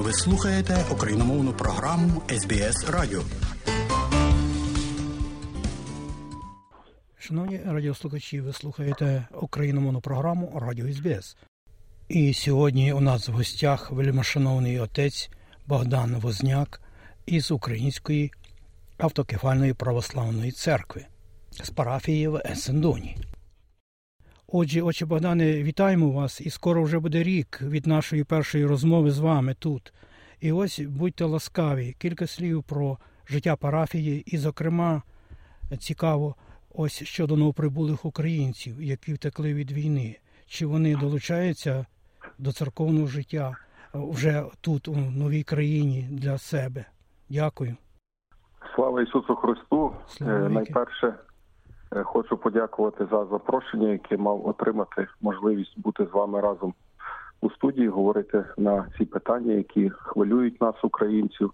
Ви слухаєте україномовну програму СБС Радіо. Шановні радіослухачі, ви слухаєте україномовну програму Радіо СБС. І сьогодні у нас в гостях вельмишановний отець Богдан Возняк із Української автокефальної православної церкви з парафії в Есендоні. Отже, отче Богдане, вітаємо вас, і скоро вже буде рік від нашої першої розмови з вами тут. І ось будьте ласкаві, кілька слів про життя парафії, і, зокрема, цікаво, ось щодо новоприбулих українців, які втекли від війни. Чи вони долучаються до церковного життя вже тут, у новій країні, для себе? Дякую. Слава Ісусу Христу! Слава Е. Найперше хочу подякувати за запрошення, яке мав отримати можливість бути з вами разом у студії, говорити на ці питання, які хвилюють нас, українців.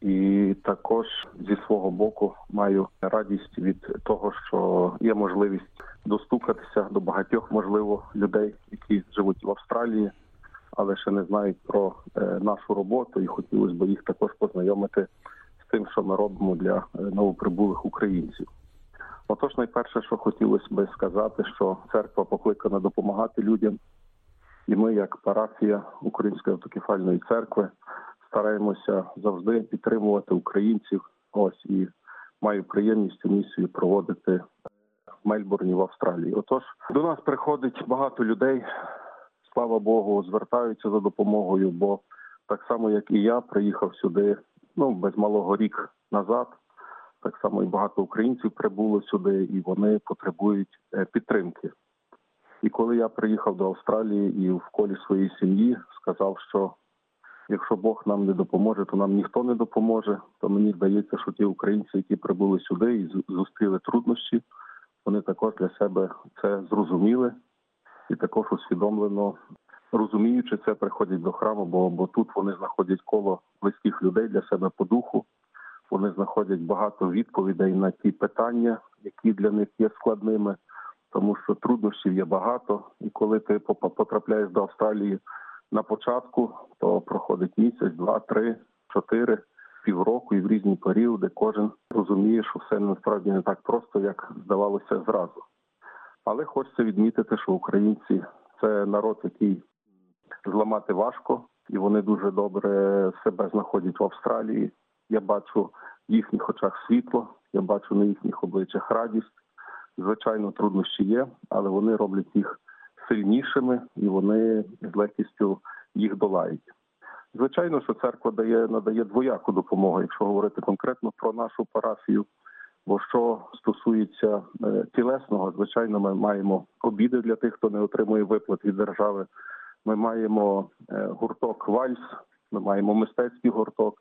І також зі свого боку маю радість від того, що є можливість достукатися до багатьох, можливо, людей, які живуть в Австралії, але ще не знають про е, нашу роботу, і хотілося б їх також познайомити з тим, що ми робимо для е, новоприбулих українців. Отож, найперше, що хотілося би сказати, що церква покликана допомагати людям, і ми, як парафія Української автокефальної церкви, стараємося завжди підтримувати українців. Ось і маю приємність цю місію проводити в Мельбурні в Австралії. Отож, до нас приходить багато людей. Слава Богу, звертаються за допомогою, бо так само, як і я, приїхав сюди ну без малого рік назад. Так само і багато українців прибуло сюди, і вони потребують е, підтримки. І коли я приїхав до Австралії і в колі своєї сім'ї сказав, що якщо Бог нам не допоможе, то нам ніхто не допоможе. То мені здається, що ті українці, які прибули сюди і зустріли труднощі, вони також для себе це зрозуміли і також усвідомлено розуміючи це, приходять до храму, бо, бо тут вони знаходять коло близьких людей для себе по духу. Вони знаходять багато відповідей на ті питання, які для них є складними, тому що труднощів є багато. І коли ти потрапляєш до Австралії на початку, то проходить місяць, два, три, чотири, півроку і в різні періоди кожен розуміє, що все насправді не так просто, як здавалося зразу. Але хочеться відмітити, що українці це народ, який зламати важко, і вони дуже добре себе знаходять в Австралії. Я бачу в їхніх очах світло, я бачу на їхніх обличчях радість. Звичайно, труднощі є, але вони роблять їх сильнішими і вони з легкістю їх долають. Звичайно, що церква дає надає двояку допомогу, якщо говорити конкретно про нашу парафію. Бо що стосується е, тілесного, звичайно, ми маємо обіди для тих, хто не отримує виплат від держави. Ми маємо е, гурток Вальс, ми маємо мистецький гурток.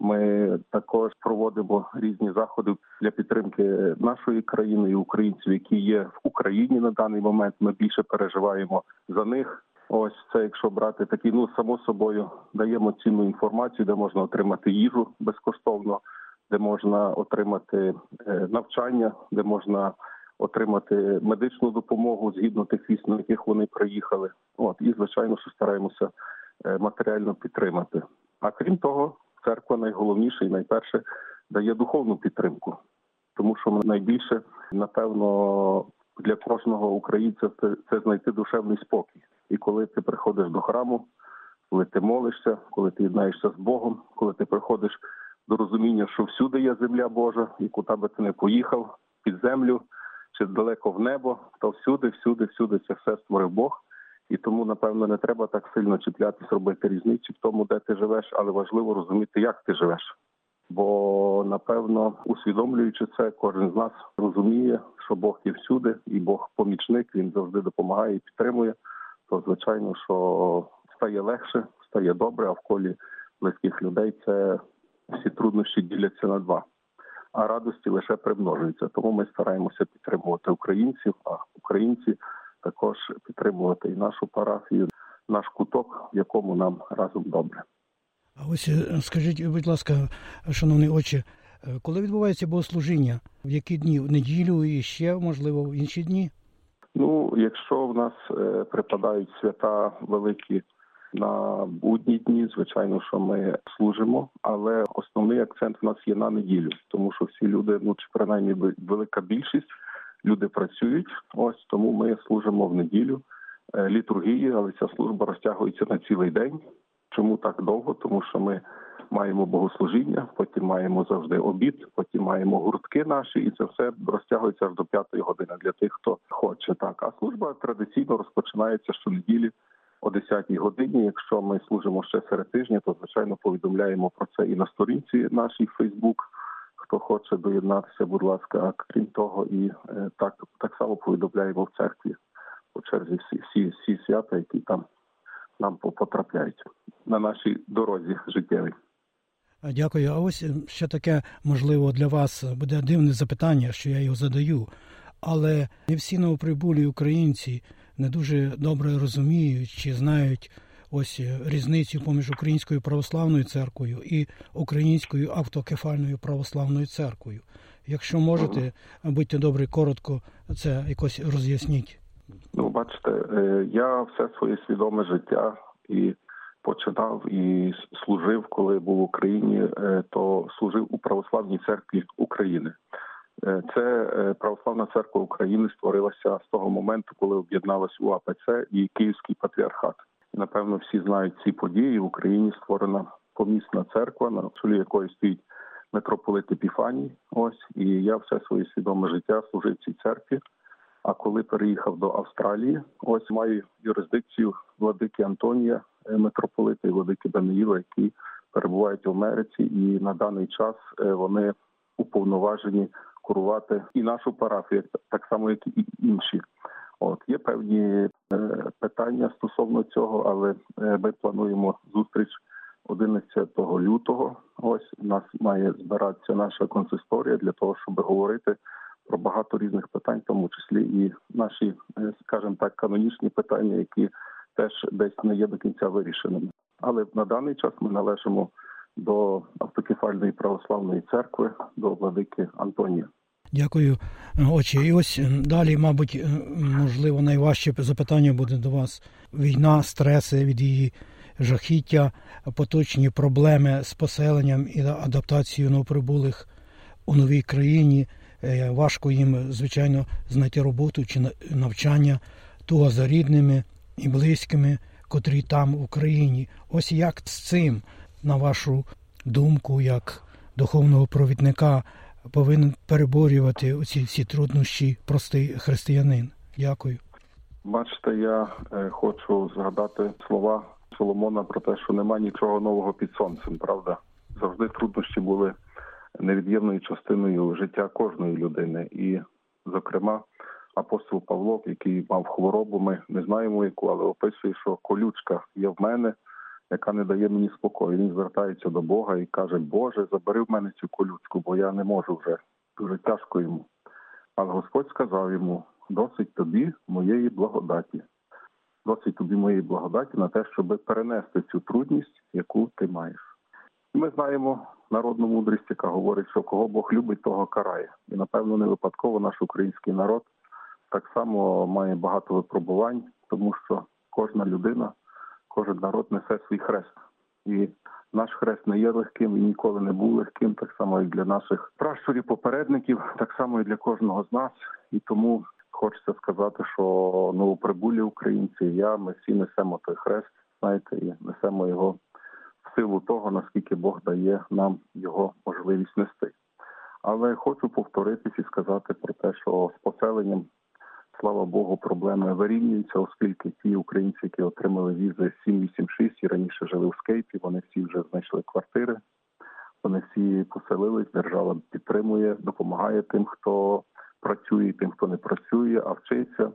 Ми також проводимо різні заходи для підтримки нашої країни і українців, які є в Україні на даний момент. Ми більше переживаємо за них. Ось це, якщо брати такі, ну само собою даємо цінну інформацію, де можна отримати їжу безкоштовно, де можна отримати е, навчання, де можна отримати медичну допомогу згідно тих віст, на яких вони приїхали. От і звичайно, що стараємося е, матеріально підтримати. А крім того, церква найголовніше і найперше дає духовну підтримку, тому що найбільше, напевно, для кожного українця це, знайти душевний спокій. І коли ти приходиш до храму, коли ти молишся, коли ти єднаєшся з Богом, коли ти приходиш до розуміння, що всюди є земля Божа, і куди би ти не поїхав, під землю чи далеко в небо, то всюди, всюди, всюди це все створив Бог. І тому, напевно, не треба так сильно чіплятись, робити різниці в тому, де ти живеш, але важливо розуміти, як ти живеш. Бо, напевно, усвідомлюючи це, кожен з нас розуміє, що Бог є всюди, і Бог помічник, він завжди допомагає і підтримує. То звичайно, що стає легше, стає добре, а в колі близьких людей це всі труднощі діляться на два. А радості лише примножуються. Тому ми стараємося підтримувати українців, а українці також підтримувати і нашу парафію, наш куток, в якому нам разом добре. А ось е, скажіть, будь ласка, шановний отче, е, коли відбувається богослужіння? В які дні? В неділю і ще, можливо, в інші дні? Ну, якщо в нас е, припадають свята великі На будні дні, звичайно, що ми служимо, але основний акцент у нас є на неділю, тому що всі люди, ну чи принаймні велика більшість люди працюють. Ось тому ми служимо в неділю е, літургії, але ця служба розтягується на цілий день. Чому так довго? Тому що ми маємо богослужіння, потім маємо завжди обід, потім маємо гуртки наші, і це все розтягується аж до п'ятої години для тих, хто хоче так. А служба традиційно розпочинається щонеділі о 10 годині. Якщо ми служимо ще серед тижня, то звичайно повідомляємо про це і на сторінці нашій Фейсбук. Хто хоче доєднатися, будь ласка, а крім того, і е, так так само повідомляємо в церкві по черзі всі всі, всі свята, які там нам потрапляють на нашій дорозі життєвій. Дякую. А ось ще таке можливо для вас буде дивне запитання, що я його задаю. Але не всі новоприбулі українці не дуже добре розуміють чи знають ось різницю поміж українською православною церквою і українською автокефальною православною церквою. Якщо можете, будьте добрі, коротко це якось роз'ясніть. Ну, бачите, е, я все своє свідоме життя і починав і служив, коли був в Україні, е, то служив у православній церкві України. Е, це православна церква України створилася з того моменту, коли об'єдналась у АПЦ і Київський патріархат. Напевно, всі знають ці події. В Україні створена помісна церква, на чолі якої стоїть митрополит Епіфаній. Ось і я все своє свідоме життя служив цій церкві. А коли переїхав до Австралії, ось маю юрисдикцію владики Антонія, е, митрополита і владики Даниїла, які перебувають в Америці, і на даний час е, вони уповноважені курувати і нашу парафію, так само як і інші. От є певні е, питання стосовно цього, але ми плануємо зустріч 11 лютого. Ось у нас має збиратися наша консисторія для того, щоб говорити про багато різних питань, в тому числі і наші, е, скажімо так, канонічні питання, які теж десь не є до кінця вирішеними. Але на даний час ми належимо до автокефальної православної церкви, до владики Антонія. Дякую, отче. І ось далі, мабуть, е, можливо, найважче запитання буде до вас: війна, стреси від її жахіття, поточні проблеми з поселенням і адаптацією новоприбулих у новій країні. Е, важко їм, звичайно, знайти роботу чи навчання туго за рідними і близькими, котрі там в Україні. Ось як з цим, на вашу думку, як духовного провідника, повинен переборювати оці всі труднощі простий християнин. Дякую. Бачите, я е, хочу згадати слова Соломона про те, що нема нічого нового під сонцем. Правда, завжди труднощі були невід'ємною частиною життя кожної людини. І, зокрема, апостол Павло, який мав хворобу, ми не знаємо яку, але описує, що колючка є в мене, яка не дає мені спокою. Він звертається до Бога і каже: Боже, забери в мене цю колючку, бо я не можу вже дуже тяжко йому. Але Господь сказав йому: досить тобі моєї благодаті. Досить тобі моєї благодаті на те, щоб перенести цю трудність, яку ти маєш. Ми знаємо народну мудрість, яка говорить, що кого Бог любить, того карає. І напевно не випадково наш український народ так само має багато випробувань, тому що кожна людина, кожен народ несе свій хрест. І наш хрест не є легким і ніколи не був легким, так само і для наших пращурів, попередників, так само і для кожного з нас. І тому хочеться сказати, що новоприбулі українці, я ми всі несемо той хрест, знаєте, і несемо його в силу того, наскільки Бог дає нам його можливість нести. Але хочу повторитись і сказати про те, що з поселенням, слава Богу, проблеми вирівнюються, оскільки ті українці, які отримали візи 786 і раніше жили в скейпі, вони всі вже знайшли квартири. Вони всі поселились, держава підтримує, допомагає тим, хто працює, тим, хто не працює, а вчиться.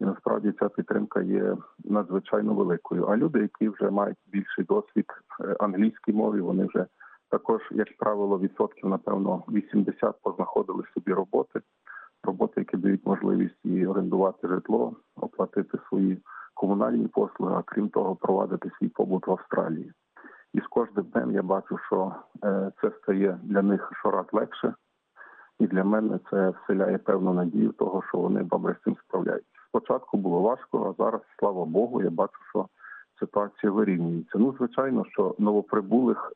І насправді ця підтримка є надзвичайно великою. А люди, які вже мають більший досвід е, англійській мові, вони вже також, як правило, відсотків, напевно, 80 познаходили собі роботи, роботи, які дають можливість і орендувати житло, оплатити свої комунальні послуги, а крім того, провадити свій побут в Австралії. І з кожним днем я бачу, що е, це стає для них щораз легше, і для мене це вселяє певну надію того, що вони добре з цим справляються спочатку було важко, а зараз, слава Богу, я бачу, що ситуація вирівнюється. Ну, звичайно, що новоприбулих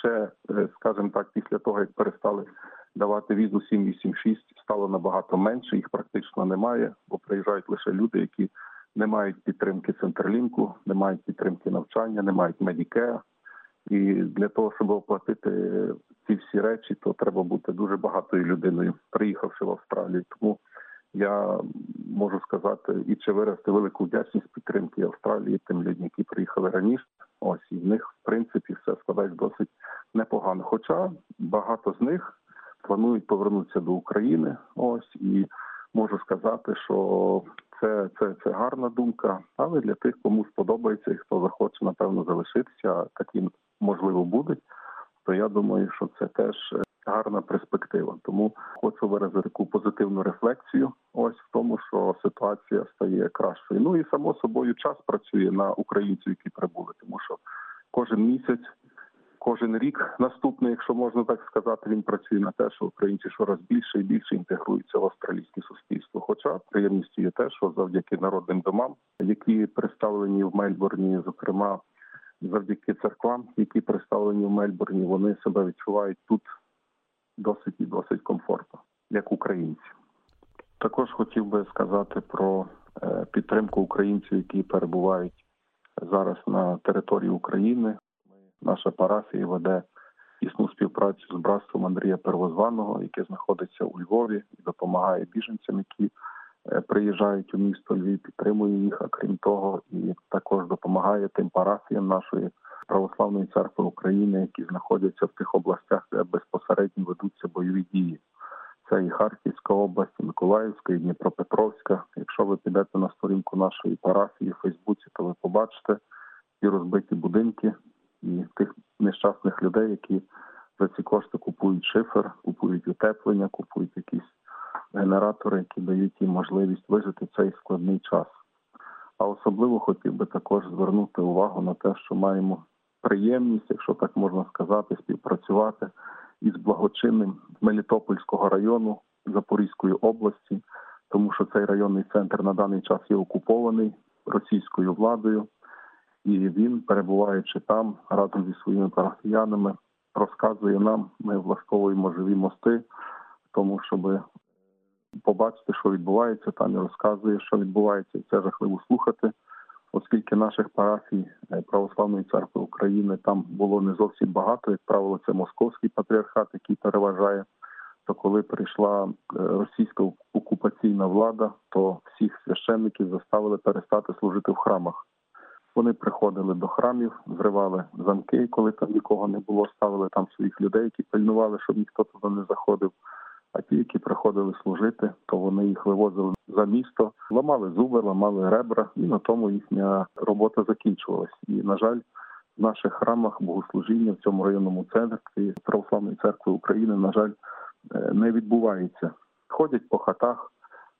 ще, е, скажімо так, після того як перестали давати візу 786, стало набагато менше. Їх практично немає, бо приїжджають лише люди, які не мають підтримки централінку, не мають підтримки навчання, не мають медікея. І для того, щоб оплатити ці всі речі, то треба бути дуже багатою людиною, приїхавши в Австралію. Тому я можу сказати і чи виразити велику вдячність підтримки Австралії тим людям, які приїхали раніше. Ось і в них в принципі все складається досить непогано. Хоча багато з них планують повернутися до України. Ось і можу сказати, що це це, це гарна думка. Але для тих, кому сподобається і хто захоче, напевно, залишитися, такі можливо будуть. То я думаю, що це теж гарна перспектива. Тому хочу виразити таку позитивну рефлексію. Ось в тому, що ситуація стає кращою. Ну і само собою час працює на українців, які прибули, тому що кожен місяць. Кожен рік наступний, якщо можна так сказати, він працює на те, що українці щораз більше і більше інтегруються в австралійське суспільство. Хоча приємністю є те, що завдяки народним домам, які представлені в Мельбурні, зокрема завдяки церквам, які представлені в Мельбурні, вони себе відчувають тут досить і досить комфортно, як українці. Також хотів би сказати про е, підтримку українців, які перебувають зараз на території України. Наша парафія веде тісну співпрацю з братством Андрія Первозваного, яке знаходиться у Львові і допомагає біженцям, які е, приїжджають у місто Львів, підтримує їх. А крім того, і також допомагає тим парафіям нашої православної церкви України, які знаходяться в тих областях, де безпосередньо ведуться бойові дії. Це і Харківська область, і Миколаївська, і Дніпропетровська. Якщо ви підете на сторінку нашої парафії в Фейсбуці, то ви побачите ті розбиті будинки і тих нещасних людей, які за ці кошти купують шифер, купують утеплення, купують якісь генератори, які дають їм можливість вижити цей складний час. А особливо хотів би також звернути увагу на те, що маємо приємність, якщо так можна сказати, співпрацювати із благочинним Мелітопольського району Запорізької області, тому що цей районний центр на даний час є окупований російською владою, і він, перебуваючи там разом зі своїми парафіянами, розказує нам, ми влаштовуємо живі мости, тому щоб побачити, що відбувається, там і розказує, що відбувається, це жахливо слухати оскільки наших парафій е, православної церкви України там було не зовсім багато, як правило, це московський патріархат, який переважає. То коли прийшла е, російська окупаційна влада, то всіх священників заставили перестати служити в храмах. Вони приходили до храмів, зривали замки, коли там нікого не було, ставили там своїх людей, які пильнували, щоб ніхто туди не заходив. А ті, які приходили служити, то вони їх вивозили за місто, ламали зуби, ламали ребра, і на тому їхня робота закінчувалась. І на жаль, в наших храмах богослужіння в цьому районному центрі православної церкви України, на жаль, е, не відбувається. Ходять по хатах,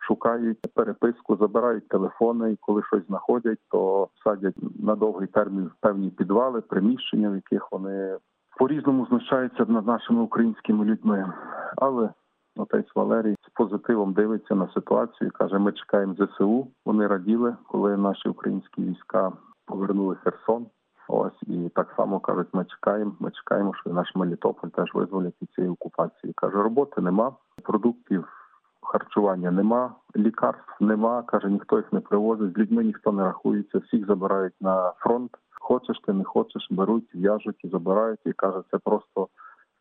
шукають переписку, забирають телефони, і коли щось знаходять, то садять на довгий термін певні підвали, приміщення, в яких вони по різному знущаються над нашими українськими людьми. Але Отець Валерій з позитивом дивиться на ситуацію. і Каже: ми чекаємо ЗСУ. Вони раділи, коли наші українські війська повернули Херсон. Ось і так само кажуть, ми чекаємо. Ми чекаємо, що наш Мелітополь теж визволять від цієї окупації. Каже, роботи нема, продуктів харчування нема, лікарств нема. Каже, ніхто їх не привозить. З людьми ніхто не рахується, всіх забирають на фронт. Хочеш ти не хочеш, беруть, в'яжуть і забирають. І каже, це просто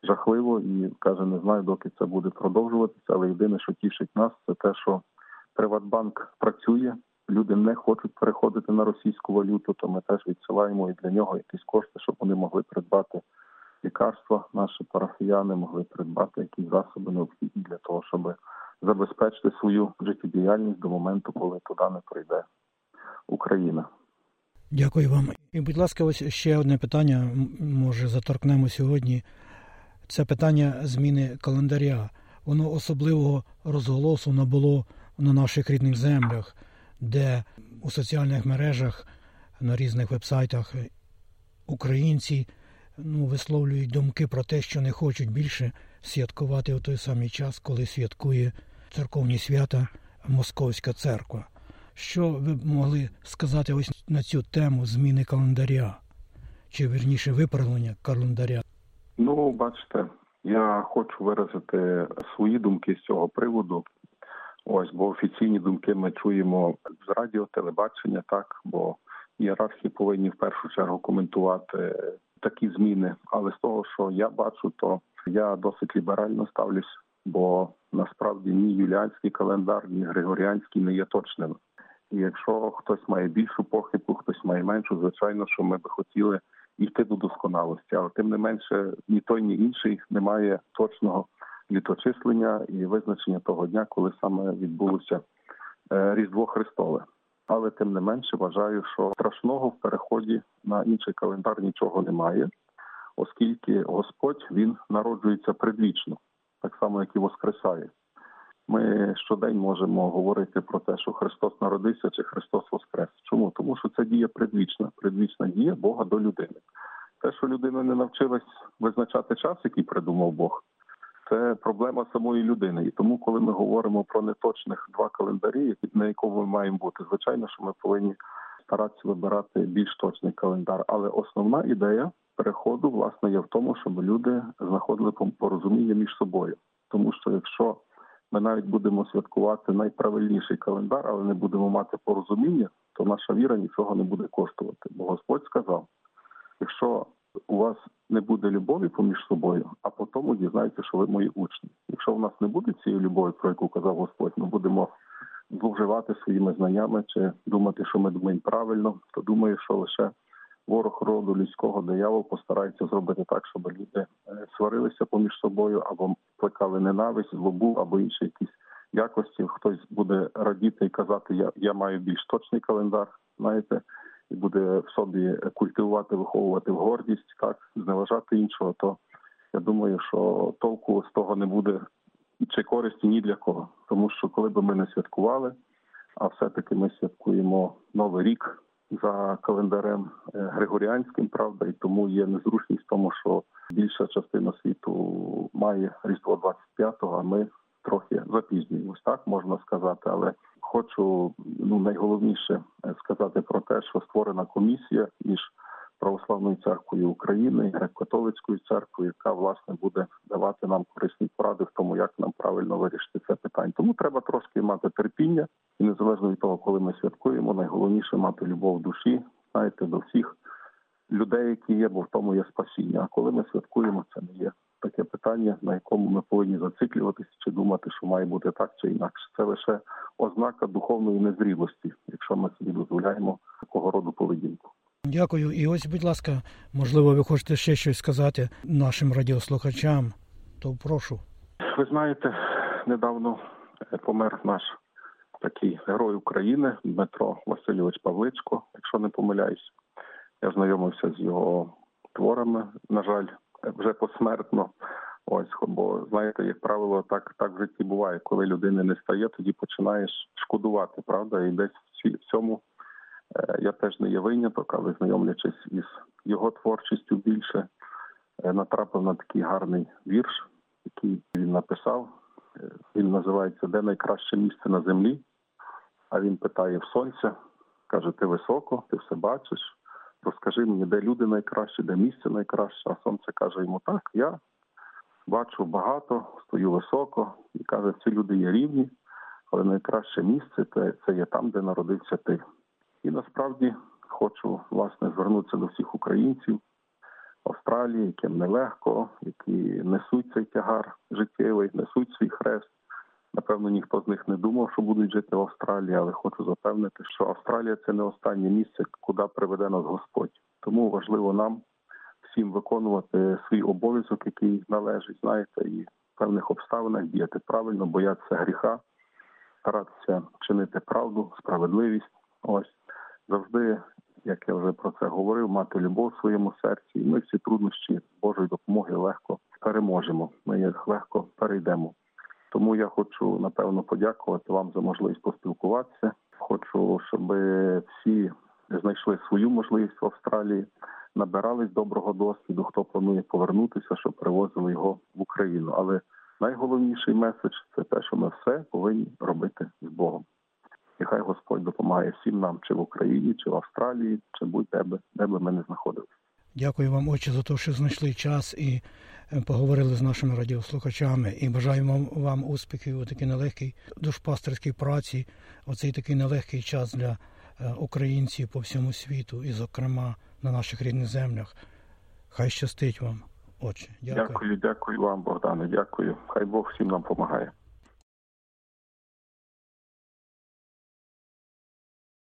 жахливо і каже, не знаю, доки це буде продовжуватися. Але єдине, що тішить нас, це те, що Приватбанк працює. Люди не хочуть переходити на російську валюту, то ми теж відсилаємо і для нього якісь кошти, щоб вони могли придбати лікарства. Наші парафіяни могли придбати якісь засоби необхідні для того, щоб забезпечити свою життєдіяльність до моменту, коли туди не прийде Україна. Дякую вам. І, будь ласка, ось ще одне питання. Може, заторкнемо сьогодні це питання зміни календаря. Воно особливого розголосу набуло на наших рідних землях, де у соціальних мережах на різних вебсайтах українці ну, висловлюють думки про те, що не хочуть більше святкувати у той самий час, коли святкує церковні свята Московська церква. Що ви б могли сказати ось на цю тему зміни календаря, чи вірніше виправлення календаря? Ну, бачите, я хочу виразити свої думки з цього приводу. Ось, бо офіційні думки ми чуємо з радіо, телебачення, так, бо ієрархи повинні в першу чергу коментувати такі зміни. Але з того, що я бачу, то я досить ліберально ставлюсь, бо насправді ні юліанський календар, ні григоріанський не є точним. І якщо хтось має більшу похибку, хтось має меншу, звичайно, що ми би хотіли йти до досконалості, але тим не менше ні той, ні інший не має точного літочислення і визначення того дня, коли саме відбулося е, Різдво Христове. Але тим не менше вважаю, що страшного в переході на інший календар нічого немає, оскільки Господь він народжується предвічно, так само як і Воскресає. Ми щодень можемо говорити про те, що Христос народився чи Христос Воскрес. Чому? Тому що це дія предвічна, предвічна дія Бога до людини. Те, що людина не навчилась визначати час, який придумав Бог, це проблема самої людини. І тому, коли ми говоримо про неточних два календарі, на якому ми маємо бути, звичайно, що ми повинні старатися вибирати більш точний календар. Але основна ідея переходу власне є в тому, щоб люди знаходили порозуміння між собою, тому що якщо ми навіть будемо святкувати найправильніший календар, але не будемо мати порозуміння, то наша віра нічого не буде коштувати. Бо Господь сказав: якщо у вас не буде любові поміж собою, а по тому дізнаєте, що ви мої учні. Якщо у нас не буде цієї любові, про яку казав Господь, ми будемо зловживати своїми знаннями чи думати, що ми думаємо правильно, то думаю, що лише ворог роду людського диявол постарається зробити так, щоб люди е, сварилися поміж собою або плекали ненависть, злобу або інші якісь якості. Хтось буде радіти і казати, я я маю більш точний календар, знаєте, і буде в собі культивувати, виховувати в гордість, так зневажати іншого. То я думаю, що толку з того не буде чи користі ні для кого, тому що коли би ми не святкували, а все-таки ми святкуємо новий рік за календарем е, Григоріанським, правда, і тому є незручність в тому, що більша частина світу має різдво 25-го, а ми трохи запізнюємось, так можна сказати. Але хочу ну найголовніше е, сказати про те, що створена комісія між православною церквою України греко-католицькою церквою, яка власне буде давати нам корисні поради в тому, як нам правильно вирішити це питання. Тому треба трошки мати терпіння, і незалежно від того, коли ми святкуємо, найголовніше мати любов душі, знаєте, до всіх людей, які є, бо в тому є спасіння. А коли ми святкуємо, це не є таке питання, на якому ми повинні зациклюватися чи думати, що має бути так чи інакше. Це лише ознака духовної незрілості, якщо ми собі дозволяємо такого роду поведінку. Дякую. І ось, будь ласка, можливо, ви хочете ще щось сказати нашим радіослухачам, то прошу. Ви знаєте, недавно помер наш такий герой України Дмитро Васильович Павличко, якщо не помиляюсь. Я знайомився з його творами, на жаль, вже посмертно. Ось, бо знаєте, як правило, так так в житті буває. Коли людини не стає, тоді починаєш шкодувати, правда, і десь в цьому я теж не є виняток, але знайомлячись із його творчістю більше, е, натрапив на такий гарний вірш, який він написав. Е, він називається Де найкраще місце на землі. А він питає в сонця, каже: Ти високо, ти все бачиш. Розкажи мені, де люди найкраще, де місце найкраще. А сонце каже йому так, я бачу багато, стою високо і каже, ці люди є рівні, але найкраще місце це, це є там, де народився ти. І насправді хочу власне звернутися до всіх українців Австралії, яким нелегко, які несуть цей тягар життєвий, несуть свій хрест. Напевно, ніхто з них не думав, що будуть жити в Австралії, але хочу запевнити, що Австралія це не останнє місце, куди приведе нас Господь. Тому важливо нам всім виконувати свій обов'язок, який належить, знаєте, і в певних обставинах діяти правильно, боятися гріха, старатися чинити правду, справедливість. Ось завжди, як я вже про це говорив, мати любов в своєму серці. І ми всі труднощі Божої допомоги легко переможемо. Ми їх легко перейдемо. Тому я хочу напевно подякувати вам за можливість поспілкуватися. Хочу, щоб всі знайшли свою можливість в Австралії, набирались доброго досвіду. Хто планує повернутися, щоб привозили його в Україну. Але найголовніший меседж це те, що ми все повинні робити з Богом. І хай Господь допомагає всім нам, чи в Україні, чи в Австралії, чи будь-де би, де би ми не знаходилися. Дякую вам, отче, за те, що знайшли час і е, поговорили з нашими радіослухачами. І бажаємо вам, вам успіхів у такій нелегкій душпастерській праці, оцей такий нелегкий час для е, українців по всьому світу, і, зокрема, на наших рідних землях. Хай щастить вам, отче. Дякую. Дякую, дякую вам, Богдане. Дякую. Хай Бог всім нам допомагає.